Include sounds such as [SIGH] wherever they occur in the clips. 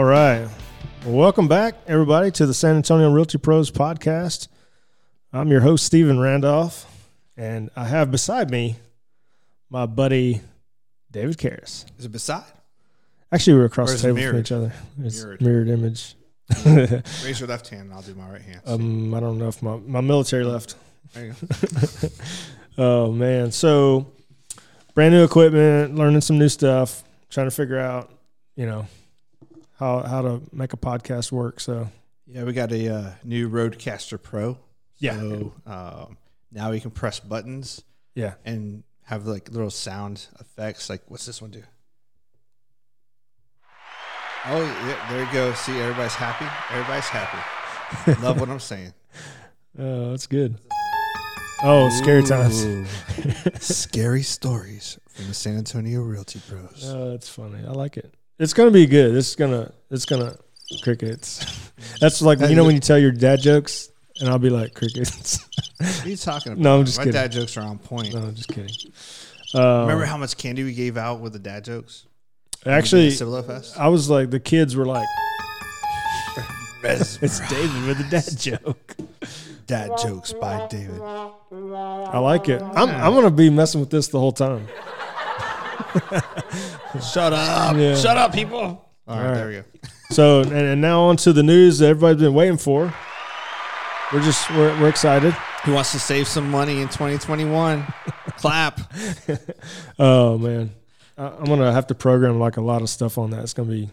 All right. Well, welcome back, everybody, to the San Antonio Realty Pros podcast. I'm your host, Stephen Randolph, and I have beside me my buddy, David Karras. Is it beside? Actually, we're across the table from each other. It's mirrored, Mirrored. image. [LAUGHS] Raise your left hand and I'll do my right hand. um, I don't know if my, my military left. there you go. [LAUGHS] Oh, man. So, brand new equipment, learning some new stuff, trying to figure out, you know, how, how to make a podcast work. So, Yeah, we got a uh, new RodeCaster Pro. Yeah. So um, now we can press buttons yeah. and have like little sound effects. Like, what's this one do? Oh, yeah, there you go. See, everybody's happy. Everybody's happy. [LAUGHS] Love what I'm saying. Oh, that's good. Oh, scary times. Scary stories from the San Antonio Realty Pros. [LAUGHS] Oh, that's funny. I like it. It's gonna be good. It's gonna. It's gonna crickets. [LAUGHS] That's like you know when you tell your dad jokes, and I'll be like crickets. What are you talking about? [LAUGHS] No, I'm just My kidding. dad jokes are on point. no, I'm just kidding. Uh, Remember how much candy we gave out with the dad jokes? actually, Fest. I was like, the kids were like, [LAUGHS] "It's David with the dad joke." Dad jokes by David. I like it. I'm. I'm gonna be messing with this the whole time. Shut up! Yeah. Shut up, people! All right, right. there we go. [LAUGHS] So, and, and now on to the news that everybody's been waiting for. We're just we're, we're excited. Who wants to save some money in 2021? Clap. [LAUGHS] Oh man, I, I'm gonna have to program like a lot of stuff on that. It's gonna be,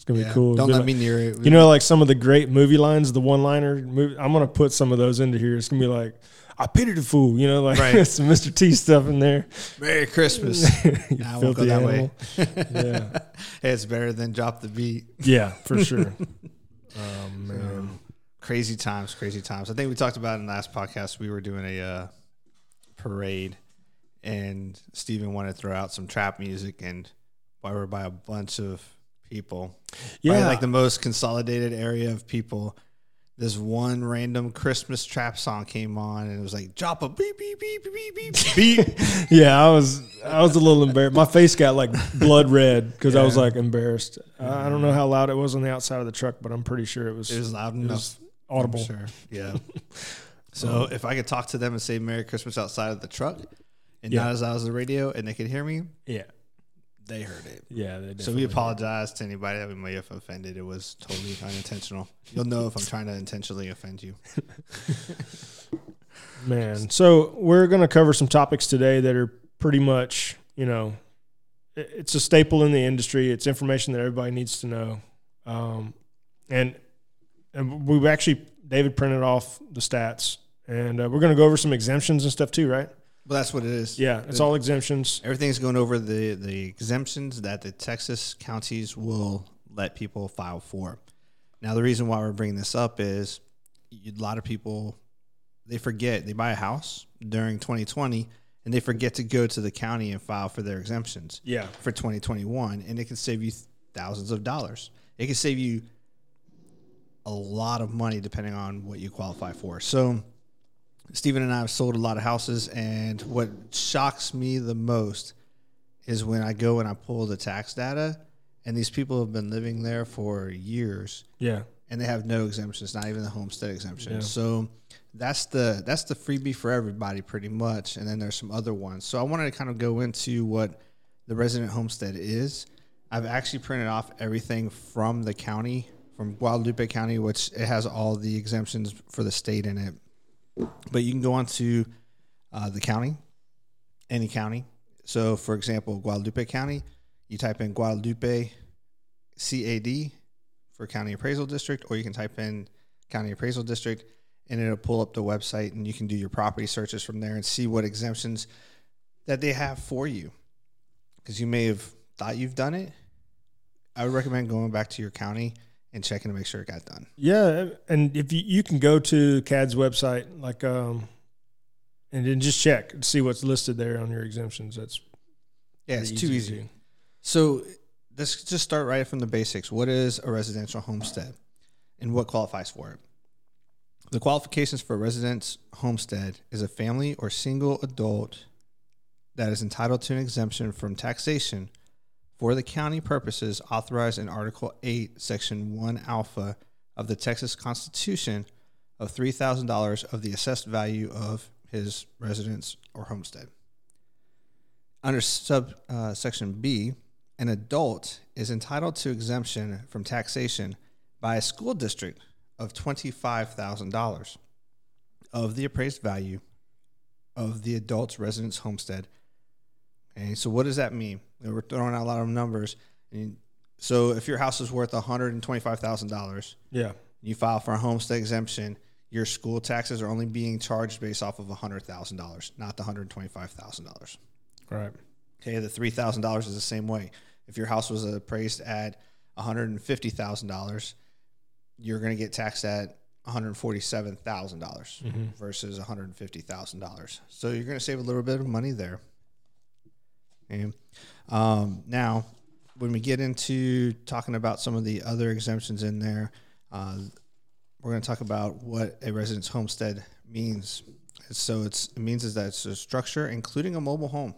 it's gonna Yeah, be cool. Don't let like- me near it. You know, like some of the great movie lines, the one-liner. I'm gonna put some of those into here. It's gonna be like, "I pity the fool," you know, like Right. [LAUGHS] some Mr. T stuff in there. Merry Christmas. [LAUGHS] Nah, I won't go that animal. way. Yeah, Hey, it's better than drop the beat. [LAUGHS] yeah, for sure. oh man, Crazy times, crazy times. I think we talked about in the last podcast. We were doing a uh, parade, and Steven wanted to throw out some trap music, and we were by a bunch of people. yeah, Probably like the most consolidated area of people. This one random Christmas trap song came on, and it was like drop a beep beep beep beep beep beep. [LAUGHS] yeah. I was, I was a little embarrassed. My face got like blood red because I was like embarrassed. I I don't know how loud it was on the outside of the truck, but I'm pretty sure it was, It was loud it enough. was audible. Sure. Yeah. [LAUGHS] so um, if I could talk to them and say Merry Christmas outside of the truck, and Yeah. not as loud as the radio, and they could hear me, Yeah, they heard it. yeah. they So we apologize to anybody that we may have offended. It was totally [LAUGHS] unintentional. You'll know if I'm trying to intentionally offend you. [LAUGHS] Man, so we're going to cover some topics today that are pretty much, you know, it's a staple in the industry. It's information that everybody needs to know. Um, and and we've actually David printed off the stats, and uh, we're going to go over some exemptions and stuff too, right? Well, that's what it is. Yeah, it's all exemptions. Everything's going over the, the exemptions that the Texas counties will let people file for. Now, the reason why we're bringing this up is a lot of people they forget they buy a house during 2020 and they forget to go to the county and file for their exemptions Yeah, for 2021, and it can save you thousands of dollars. It can save you a lot of money depending on what you qualify for. So, Stephen and I have sold a lot of houses, and what shocks me the most is when I go and I pull the tax data, and these people have been living there for years, yeah, and they have no exemptions, not even the homestead exemption. Yeah. So that's the that's the freebie for everybody, pretty much. And then there's some other ones. So I wanted to kind of go into what the resident homestead is. I've actually printed off everything from the county, from Guadalupe County, which it has all the exemptions for the state in it. But you can go on to uh, the county, any county. So, for example, Guadalupe County, you type in Guadalupe CAD for County Appraisal District, or you can type in County Appraisal District and it'll pull up the website and you can do your property searches from there and see what exemptions that they have for you. Because you may have thought you've done it. I would recommend going back to your county and checking to make sure it got done. yeah. And if you you can go to CAD's website, like um, and then just check and see what's listed there on your exemptions. That's Yeah, it's pretty too easy. do. So let's just start right from the basics. What is a residential homestead and what qualifies for it? The qualifications for a residence homestead is a family or single adult that is entitled to an exemption from taxation for the county purposes authorized in Article 8, Section 1 Alpha of the Texas Constitution of $3,000 of the assessed value of his residence or homestead. Under sub uh, B, an adult is entitled to exemption from taxation by a school district of $25,000 of the appraised value of the adult's residence homestead. Okay, so what does that mean? We're throwing out a lot of numbers. And so if your house is worth $125,000, Yeah. you file for a homestead exemption, your school taxes are only being charged based off of $100,000, not the $125,000. Right. Okay, the three thousand dollars is the same way. If your house was appraised at one hundred and fifty thousand dollars, you're going to get taxed at one hundred forty-seven thousand dollars mm-hmm. versus one hundred fifty thousand dollars. So you're going to save a little bit of money there. And um, now, when we get into talking about some of the other exemptions in there, uh, we're going to talk about what a residence homestead means. So it's it means is that it's a structure including a mobile home.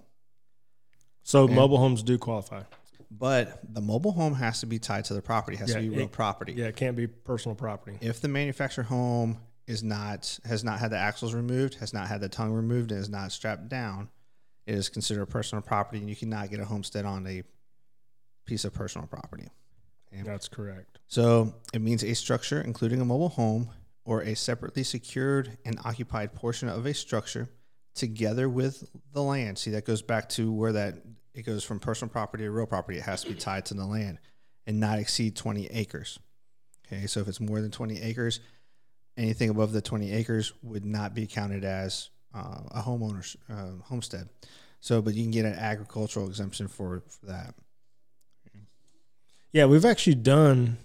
So mobile homes do qualify. But the mobile home has to be tied to the property, has Yeah, to be real it- property. Yeah, it can't be personal property. If the manufactured home is not has not had the axles removed, has not had the tongue removed, and is not strapped down, it is considered a personal property, and you cannot get a homestead on a piece of personal property. And That's correct. So it means a structure, including a mobile home or a separately secured and occupied portion of a structure, together with the land. See, that goes back to where that it goes from personal property to real property. It has to be tied to the land and not exceed 20 acres. Okay, so if it's more than 20 acres, anything above the 20 acres would not be counted as uh, a homeowner's uh, homestead. So, but you can get an agricultural exemption for, for that. Yeah, we've actually done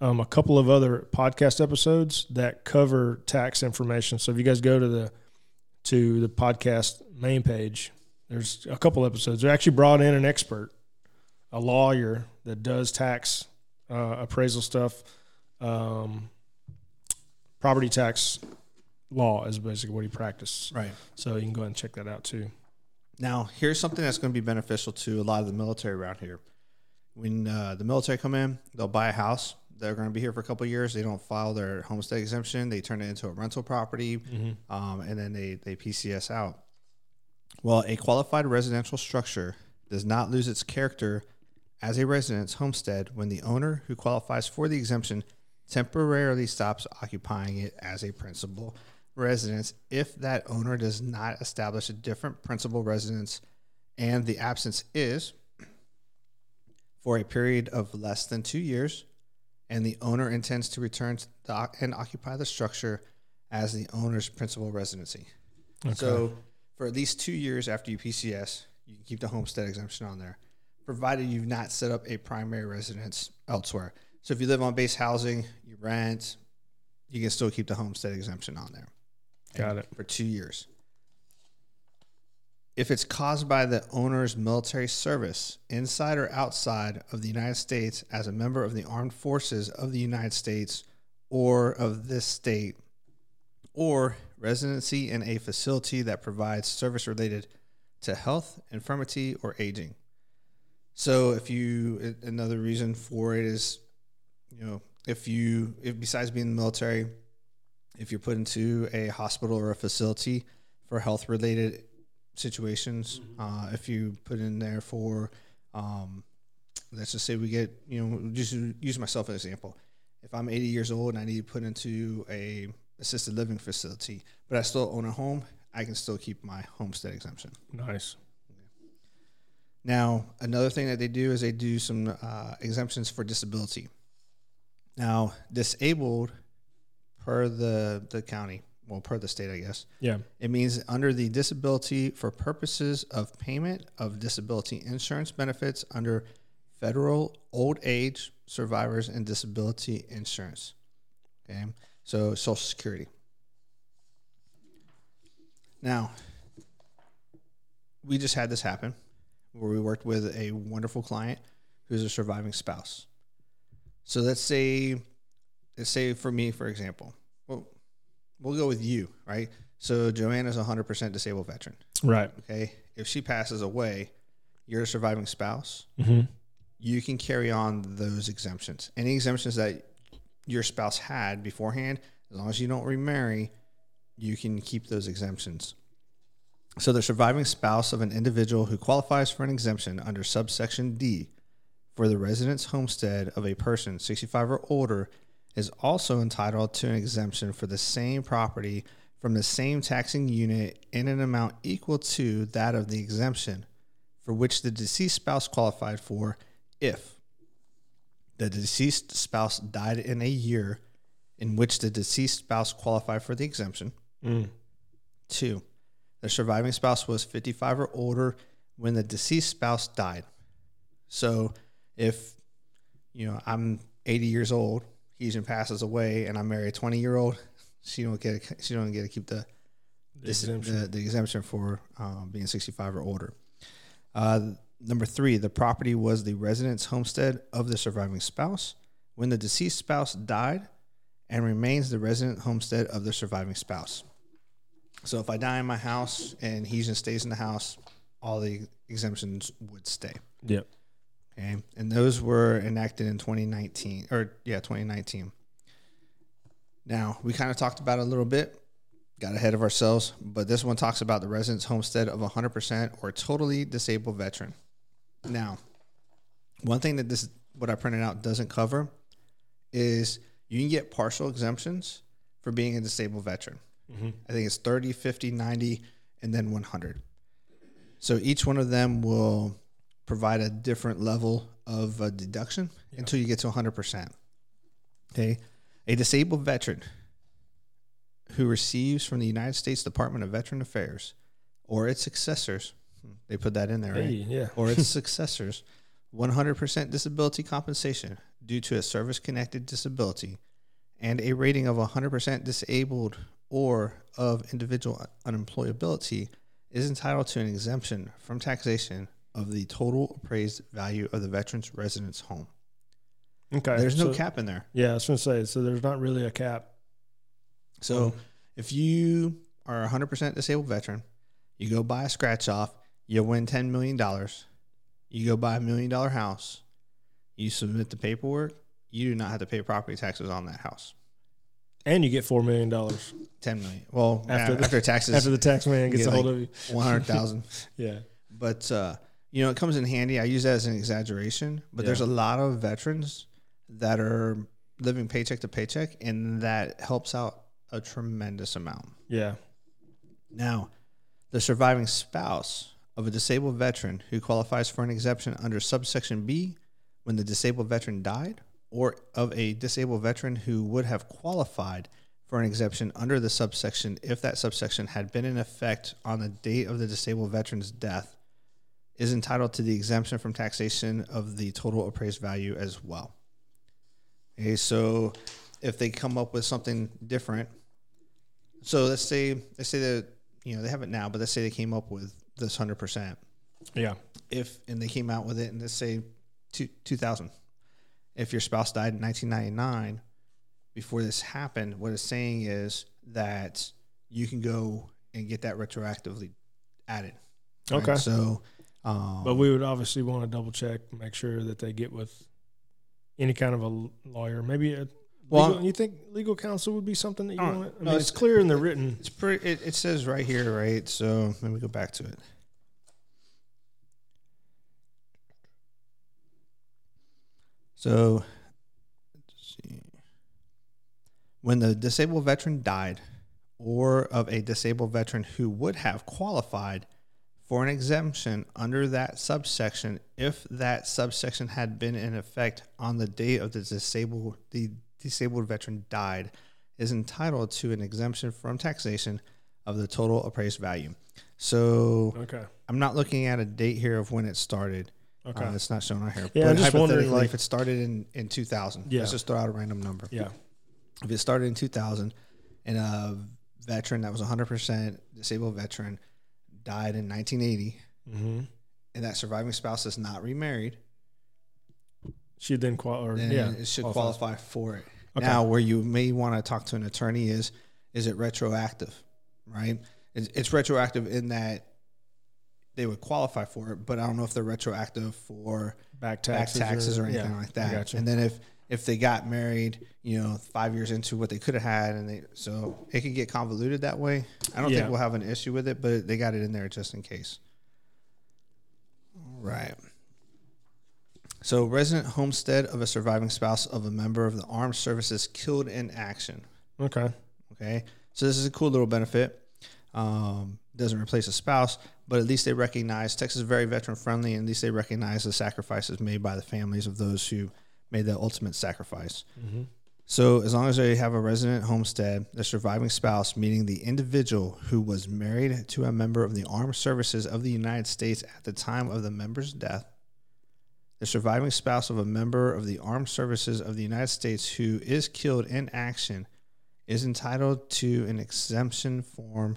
um, a couple of other podcast episodes that cover tax information. So if you guys go to the to the podcast main page, there's a couple episodes. We actually brought in an expert, a lawyer that does tax uh, appraisal stuff. Um, property tax law is basically what he practices. Right. So you can go ahead and check that out too. Now, here's something that's going to be beneficial to a lot of the military around here. When uh, the military come in, they'll buy a house. They're going to be here for a couple of years. They don't file their homestead exemption. They turn it into a rental property, um, and then they they PCS out. Well, a qualified residential structure does not lose its character as a residence homestead when the owner who qualifies for the exemption temporarily stops occupying it as a principal residence if that owner does not establish a different principal residence and the absence is for a period of less than two years and the owner intends to return to the, and occupy the structure as the owner's principal residency. So, for at least two years after you PCS, you can keep the homestead exemption on there, provided you've not set up a primary residence elsewhere. So, if you live on base housing, you rent, you can still keep the homestead exemption on there Got it. for two years. If it's caused by the owner's military service inside or outside of the United States as a member of the armed forces of the United States or of this state, or residency in a facility that provides service related to health, infirmity, or aging. So, if you another reason for it is, you know, if you if besides being in the military, if you're put into a hospital or a facility for health related situations, uh, if you put in there for, um, let's just say we get, you know, just use myself as an example. If I'm 80 years old and I need to put into a assisted living facility, but I still own a home, I can still keep my homestead exemption. Nice. Now, another thing that they do is they do some uh, exemptions for disability. Now, disabled per the the county, well, per the state, I guess, Yeah. it means under the disability for purposes of payment of disability insurance benefits under federal old age survivors and disability insurance. Okay, so Social Security. Now, we just had this happen where we worked with a wonderful client who's a surviving spouse. So let's say, let's say for me, for example, well, go with you, right? So Joanna's a hundred percent disabled veteran. Right. Okay, if she passes away, you're a surviving spouse. Mm-hmm. you can carry on those exemptions. Any exemptions that your spouse had beforehand, as long as you don't remarry, you can keep those exemptions. So, the surviving spouse of an individual who qualifies for an exemption under subsection D for the residence homestead of a person 65 or older is also entitled to an exemption for the same property from the same taxing unit in an amount equal to that of the exemption for which the deceased spouse qualified for if the deceased spouse died in a year in which the deceased spouse qualified for the exemption. Mm. Two, the surviving spouse was 55 or older when the deceased spouse died. So if, you know, I'm 80 years old, Heejin passes away, and I marry a 20 year old, she don't get she don't get to keep the The this- exemption. The, the exemption for um, being 65 or older. Uh, number three, the property was the residence homestead of the surviving spouse when the deceased spouse died and remains the resident homestead of the surviving spouse. So if I die in my house and he just stays in the house, all the exemptions would stay. Yep. Okay. And those were enacted in 2019 or yeah, 2019. Now, we kind of talked about it a little bit, got ahead of ourselves, but this one talks about the residence homestead of 100% or totally disabled veteran. Now, one thing that this what I printed out doesn't cover is you can get partial exemptions for being a disabled veteran. Mm-hmm. I think it's 30, 50, 90, and then 100. So each one of them will provide a different level of uh, deduction until you get to 100%. Okay. A disabled veteran who receives from the United States Department of Veteran Affairs or its successors, hmm, they put that in there, right? Yeah. or its [LAUGHS] successors 100% disability compensation due to a service connected disability and a rating of 100% disabled or of individual unemployability is entitled to an exemption from taxation of the total appraised value of the veteran's residence home. Okay. There's no so- cap in there. Yeah, I was going to say. So there's not really a cap. So if you are a 100% disabled veteran, you go buy a scratch off, you win $10 million, you go buy a million dollar house, you submit the paperwork, you do not have to pay property taxes on that house. And you get $4 million. 10 million. Well, After after, the- after taxes, after the tax man gets get a hold like- of you. 100,000. [LAUGHS] Yeah. but uh, you know, it comes in handy. I use that as an exaggeration, but there's a lot of veterans that are living paycheck to paycheck, and that helps out a tremendous amount. Yeah. Now, the surviving spouse of a disabled veteran who qualifies for an exemption under subsection B when the disabled veteran died, or of a disabled veteran who would have qualified for an exemption under the subsection if that subsection had been in effect on the date of the disabled veteran's death, is entitled to the exemption from taxation of the total appraised value as well. Okay, so if they come up with something different, so let's say let's say that you know they have it now, but let's say they came up with this hundred percent. Yeah. If and they came out with it, and let's say two two thousand. If your spouse died in nineteen ninety nine, before this happened, what it's saying is that you can go and get that retroactively added. right? Okay. So, um, But we would obviously want to double check, make sure that they get with any kind of a lawyer. Maybe a Well, legal, you think legal counsel would be something that you Uh, want? I no, mean, it's, clear in the written. It's pretty. It, it says right here, right? So let me go back to it. So, let's see. When the disabled veteran died, or of a disabled veteran who would have qualified for an exemption under that subsection if that subsection had been in effect on the date of the disabled the disabled veteran died is entitled to an exemption from taxation of the total appraised value. So Okay. I'm not looking at a date here of when it started. Okay. Uh, it's not shown on here. Yeah, but I'm just wondering, hypothetically, like- if it started in, in 2000, Yeah. let's just throw out a random number. yeah. If it started in 2000 and a veteran that was 100% disabled veteran died in 1980 Mm-hmm. and that surviving spouse is not remarried, She then qual or then yeah it should qualifies. qualify for it. Okay. Now, where you may want to talk to an attorney is, is it retroactive, right? It's, it's retroactive in that they would qualify for it, but I don't know if they're retroactive for back back taxes, taxes or, anything yeah, like that. And then if if they got married, you know, five years into what they could have had, and they so it could get convoluted that way. I don't Yeah. think we'll have an issue with it, but they got it in there just in case. All right. So, resident homestead of a surviving spouse of a member of the armed services killed in action. okay. Okay, so this is a cool little benefit. Um, doesn't replace a spouse, but at least they recognize Texas is very veteran friendly, and at least they recognize the sacrifices made by the families of those who made the ultimate sacrifice. Mm-hmm. So, as long as they have a resident homestead, the surviving spouse, meaning the individual who was married to a member of the armed services of the United States at the time of the member's death, the surviving spouse of a member of the armed services of the United States who is killed in action is entitled to an exemption form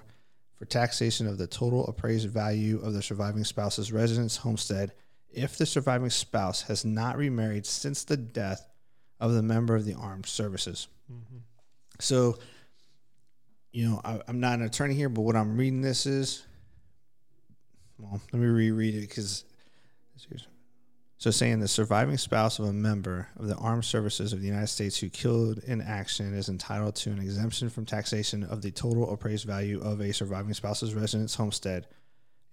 for taxation of the total appraised value of the surviving spouse's residence homestead if the surviving spouse has not remarried since the death of the member of the armed services. Mm-hmm. So, you know, I, I'm not an attorney here, but what I'm reading this is, well, let me reread it because. So, saying the surviving spouse of a member of the armed services of the United States who killed in action is entitled to an exemption from taxation of the total appraised value of a surviving spouse's residence homestead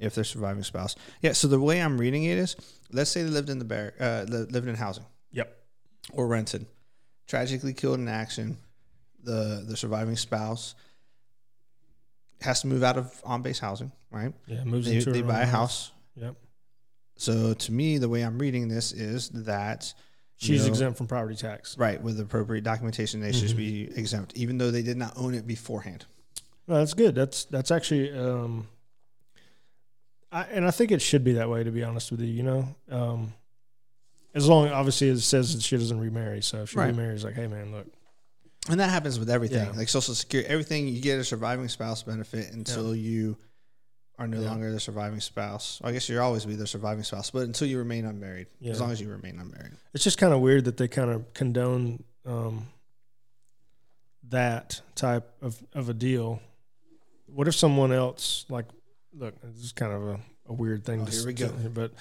if their surviving spouse. Yeah. So the way I'm reading it is, let's say they lived in the bar, uh, lived in housing Yep. or rented, tragically killed in action. The the surviving spouse has to move out of on base housing, right? Yeah. Moves They, into they buy a house. Yep. So to me, the way I'm reading this is that She's know, exempt from property tax. right with appropriate documentation. They should Mhm. be exempt, even though they did not own it beforehand. Well, that's good. That's that's actually, um, I, and I think it should be that way. To be honest with you, you know, um, as long obviously as it says that she doesn't remarry. So if she Right. remarries, like, hey man, look, And that happens with everything, Yeah. like Social Security, everything. You get a surviving spouse benefit until you are no Yeah. longer the surviving spouse. I guess you'll always be the surviving spouse, but until you remain unmarried, Yeah. as long as you remain unmarried. it's just kind of weird that they kind of condone um, that type of, of a deal. What if someone else, like, look, this is kind of a, a weird thing Oh, to here we to- but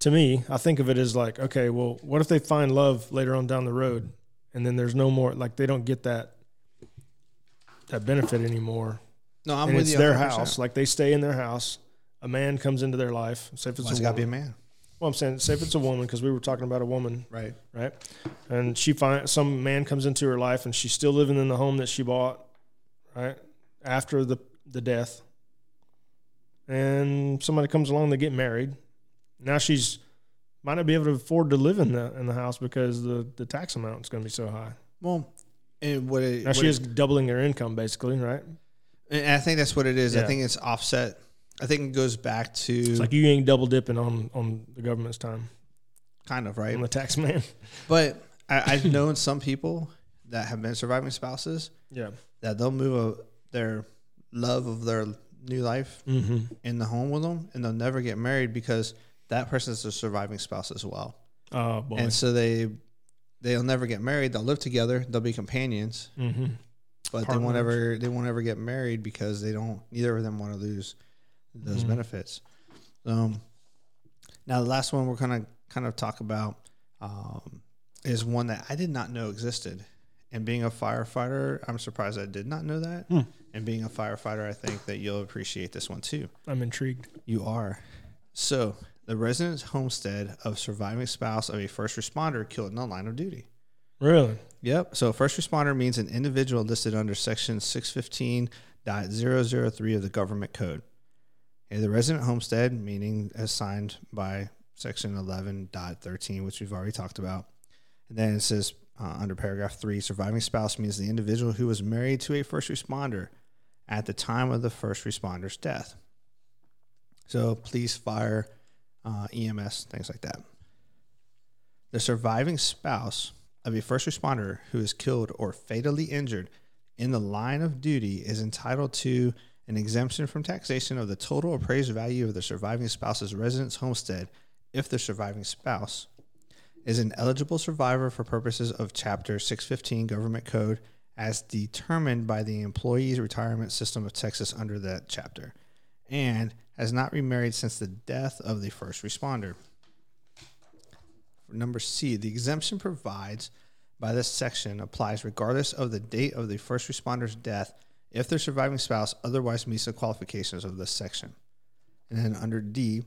to me, I think of it as like, okay, well, what if they find love later on down the road and then there's no more, like, they don't get that that benefit anymore. No, I'm and with it's you. their 100%. house. Like, they stay in their house. A man comes into their life. Say if it's Why it's got to be a man, Well, I'm saying, say if it's a woman, because we were talking about a woman right? right? And she find some man comes into her life, and she's still living in the home that she bought, right after the the death. And somebody comes along, they get married. Now she's might not be able to afford to live in the in the house because the the tax amount is going to be so high. Well, and what it, Now what she it- is doubling her income basically, right? and I think that's what it is. I think it's offset. I think it goes back to It's like you ain't double dipping on on the government's time. kind of right, I'm the tax man. [LAUGHS] but I, I've known some people that have been surviving spouses Yeah. that they'll move a, their love of their new life Mm-hmm. in the home with them, and they'll never get married because that person is a surviving spouse as well. Oh boy. And so they they'll never get married. They'll live together. They'll be companions, mm-hmm. but they won't ever they won't ever get married because they don't. Neither of them want to lose those Mhm. benefits. Um, now the last one we're gonna kind of talk about um, is one that I did not know existed. And being a firefighter, I'm surprised I did not know that. Hmm. And being a firefighter, I think that you'll appreciate this one too. I'm intrigued. You are. So, the residence homestead of surviving spouse of a first responder killed in the line of duty. Really? Yep. So, first responder means an individual listed under section 615.003 of the government code. Okay, the resident homestead, meaning assigned by section 11.13, which we've already talked about. And then it says uh, under paragraph three, surviving spouse means the individual who was married to a first responder at the time of the first responder's death. So police, fire, uh, EMS, things like that. The surviving spouse of a first responder who is killed or fatally injured in the line of duty is entitled to an exemption from taxation of the total appraised value of the surviving spouse's residence homestead if the surviving spouse is an eligible survivor for purposes of Chapter 615 Government Code as determined by the Employees Retirement System of Texas under that chapter. and has not remarried since the death of the first responder. Number C, the exemption provides by this section applies regardless of the date of the first responder's death if their surviving spouse otherwise meets the qualifications of this section. And then under D,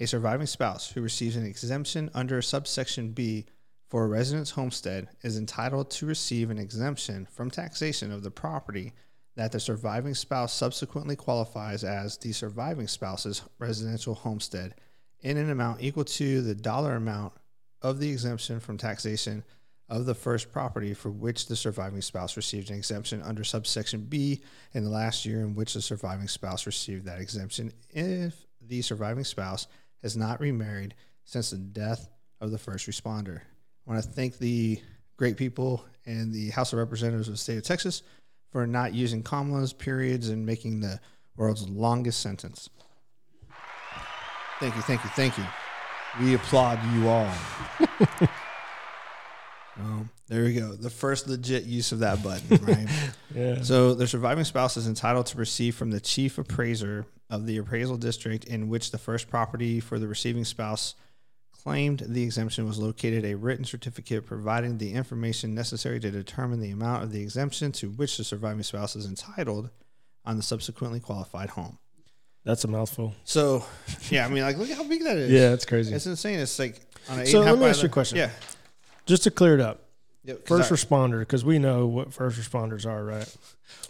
a surviving spouse who receives an exemption under subsection B for a residence homestead is entitled to receive an exemption from taxation of the property that the surviving spouse subsequently qualifies as the surviving spouse's residential homestead in an amount equal to the dollar amount of the exemption from taxation of the first property for which the surviving spouse received an exemption under subsection B in the last year in which the surviving spouse received that exemption. If the surviving spouse has not remarried since the death of the first responder. I want to thank the great people in the House of Representatives of the state of Texas for not using commas, periods, and making the world's longest sentence. Thank you, thank you, thank you. We applaud you all. [LAUGHS] well, there we go. The first legit use of that button, right? [LAUGHS] Yeah. So the surviving spouse is entitled to receive from the chief appraiser of the appraisal district in which the first property for the receiving spouse claimed the exemption was located a written certificate providing the information necessary to determine the amount of the exemption to which the surviving spouse is entitled on the subsequently qualified home. That's a mouthful. So, [LAUGHS] yeah, I mean, like, look how big that is. Yeah, it's crazy. It's insane. It's like on an So a let me ask you a question. Yeah. Just to clear it up, Yeah, first I- responder, because we know what first responders are, right?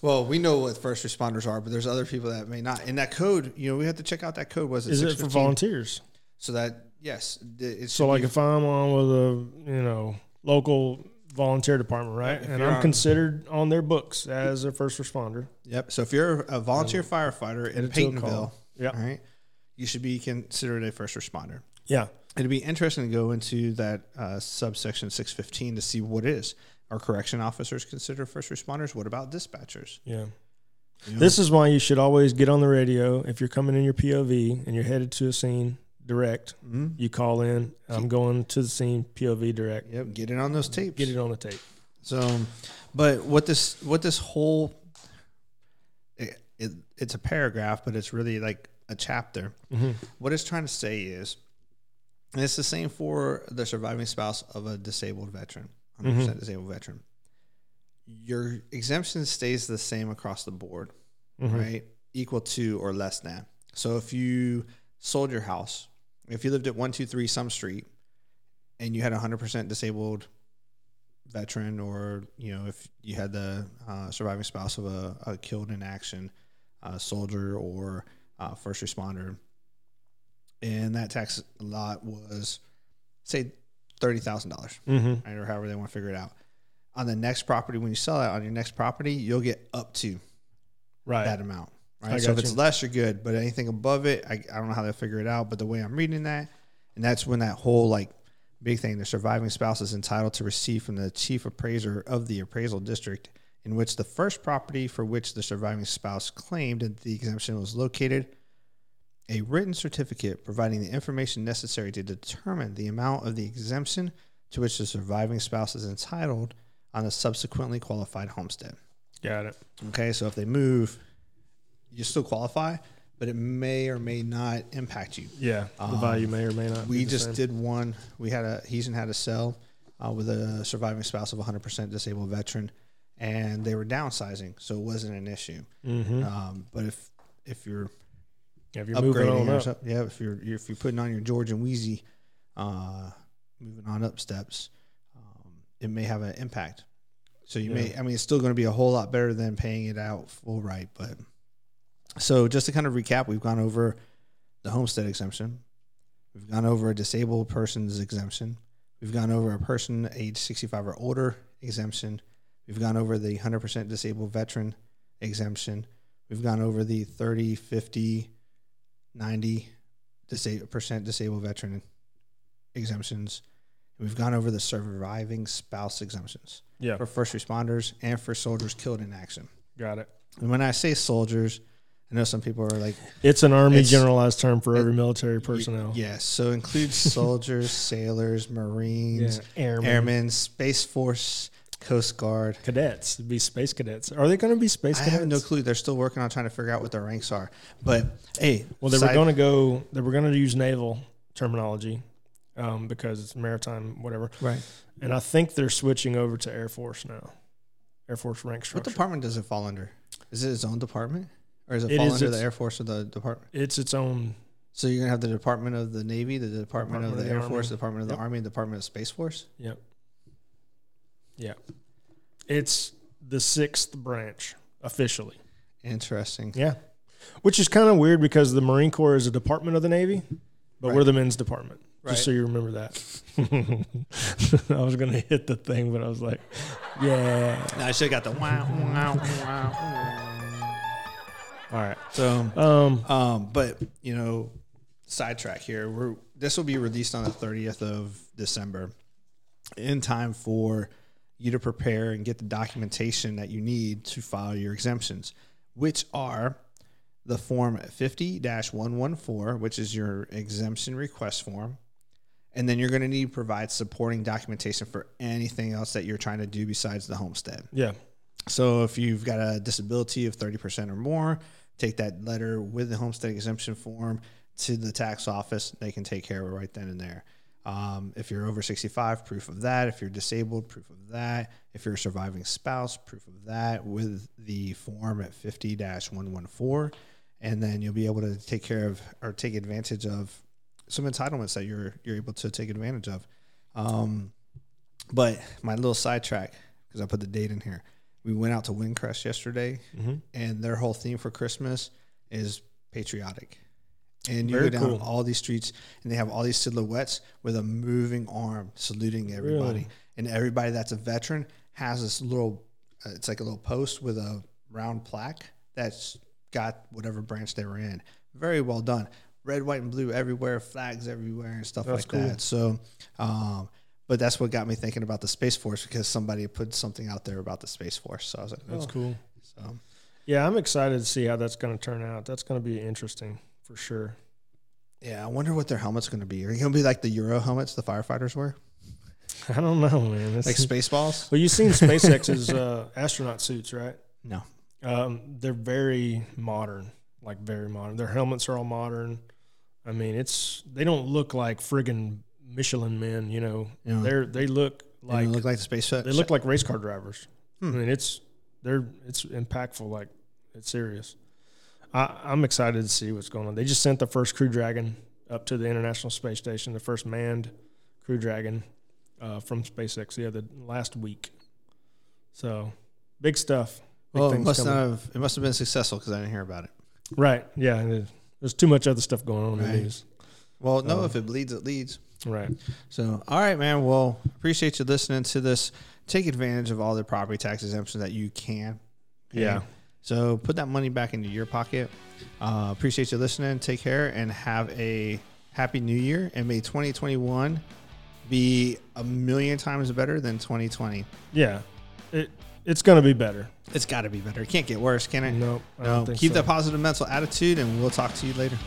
well, we know what first responders are, but there's other people that may not. In that code, you know, we have to check out that code. Was it Is it for volunteers? So that yes, it So, like, if I'm on with a you know local volunteer department, right, and I'm on- considered on their books as a first responder, yep. So if you're a volunteer firefighter in a Paytonville, call. Yeah, all right, you should be considered a first responder. yeah, It'd be interesting to go into that uh, subsection 615 to see what is. Are correction officers considered first responders? What about dispatchers? yeah. You know? This is why you should always get on the radio if you're coming in your POV and you're headed to a scene direct. Mhm. You call in. I'm going to the scene POV direct. Yep, get it on those tapes. Get it on the tape. So, but what this what this whole it, it, it's a paragraph, but it's really like a chapter. Mhm. What it's trying to say is, and it's the same for the surviving spouse of a disabled veteran, 100% Mm-hmm. disabled veteran. Your exemption stays the same across the board, Mhm. right? Equal to or less than. So if you sold your house, if you lived at 123 some street and you had a 100% disabled veteran or, you know, if you had the uh, surviving spouse of a, a killed in action uh, soldier or uh, first responder, and that tax lot was, say, $30,000 Mm-hmm. right, or however they want to figure it out. On the next property, when you sell that on your next property, you'll get up to Right. that amount. I Right. So if got it's less, you're good. But anything above it, I, I don't know how they'll figure it out. But the way I'm reading that, and that's when that whole like big thing, the surviving spouse is entitled to receive from the chief appraiser of the appraisal district in which the first property for which the surviving spouse claimed that the exemption was located a written certificate providing the information necessary to determine the amount of the exemption to which the surviving spouse is entitled on the subsequently qualified homestead. Got it. Okay, so if they move, you still qualify, but it may or may not impact you. Yeah. The Um, value may or may not. be We the just same. did one. We had a Heason had a sell uh, with a surviving spouse of a 100% disabled veteran, and they were downsizing, so it wasn't an issue. Mhm. Um, but if if you're Yeah, if you're moving upgrading on or up. something, yeah, if you're if you're putting on your George and Weezy, uh, moving on up steps, um, it may have an impact. So you may, I mean, it's still going to be a whole lot better than paying it out full right. But so just to kind of recap, we've gone over the homestead exemption, we've gone over a disabled person's exemption, we've gone over a person age 65 or older exemption, we've gone over the 100% disabled veteran exemption, we've gone over the 30, 50, 90 disa- percent disabled veteran exemptions. We've gone over the surviving spouse exemptions Yeah. for first responders and for soldiers killed in action. Got it. And when I say soldiers, I know some people are like, It's an army It's- generalized term for it- every military personnel. yes. So includes soldiers, [LAUGHS] sailors, Marines, Yeah. Airmen. airmen, Space Force, Coast Guard. cadets. It'd be space cadets. Are they going to be space cadets? I cadets? have no clue. They're still working on trying to figure out what their ranks are. But hey, Well, they were going to go. They were going to use naval terminology um, because it's maritime, whatever. right. And I think they're switching over to Air Force now. Air Force rank What department does it fall under? Is it its own department, or is it, It fall is under its- the Air Force or the department? it's its own. So you're gonna have the Department of the Navy, the Department, of the, Air Force, the Department of the Yep. Army, and Department of Space Force. Yep. Yeah. It's the sixth branch officially. Interesting. Yeah. Which is kind of weird because the Marine Corps is a department of the Navy, but we're the men's department. Right. Just so you remember that. [LAUGHS] I was going to hit the thing, but I was like, yeah. No, I should have got the wow, wow, wow. All right. So, Um, um, but you know, sidetrack here. We're this will be released on the 30th of December, in time for you to prepare and get the documentation that you need to file your exemptions, which are the form 50-114, which is your exemption request form. And then you're going to need to provide supporting documentation for anything else that you're trying to do besides the homestead. yeah. So if you've got a disability of 30% or more, take that letter with the homestead exemption form to the tax office. They can take care of it right then and there. Um, if you're over 65, proof of that. If you're disabled, proof of that. If you're a surviving spouse, proof of that with the form at 50 114. And then you'll be able to take care of or take advantage of some entitlements that you're you're able to take advantage of. Um, but my little sidetrack, because I put the date in here. We went out to Windcrest yesterday, hmm and their whole theme for Christmas is patriotic. And you Very go down cool. all these streets, and they have all these silhouettes with a moving arm saluting everybody. Really? And everybody that's a veteran has this little, uh, it's like a little post with a round plaque that's got whatever branch they were in. Very well done. Red, white, and blue everywhere, flags everywhere, and stuff That's like cool. that. So, um, but that's what got me thinking about the Space Force because somebody put something out there about the Space Force. So I was like, That's oh. cool. So Yeah, I'm excited to see how that's going to turn out. That's going to be interesting for sure. yeah, I wonder what their helmet's going to be. Are they going to be like the Euro helmets the firefighters wear, [LAUGHS] I don't know, man. It's, like Spaceballs? well, you've seen [LAUGHS] SpaceX's uh, astronaut suits, right? No. Um, they're very modern, like very modern. Their helmets are all modern. I mean, it's they don't look like friggin' Michelin men. You know, Yeah. they're they look Like, they look like the space. they look like race car drivers. Hmm. I mean, it's they're it's impactful. Like it's serious. I, I'm excited to see what's going on. They just sent the first Crew Dragon up to the International Space Station, the first manned Crew Dragon uh, from SpaceX. the other last week. So big stuff. Big Well, it must coming. not have. It must have been successful because I didn't hear about it. Right. Yeah. There's too much other stuff going on in the news. Well, no, Um, if it bleeds, it leads. Right. So, all right, man. Well, appreciate you listening to this. Take advantage of all the property tax exemptions that you can. pay. Yeah. So put that money back into your pocket. Uh, appreciate you listening. Take care and have a happy new year. And may 2021 be a million times better than 2020. Yeah. It it's gonna be better. It's got to be better. It can't get worse, can it? Nope. No. Keep so. that positive mental attitude, and we'll talk to you later.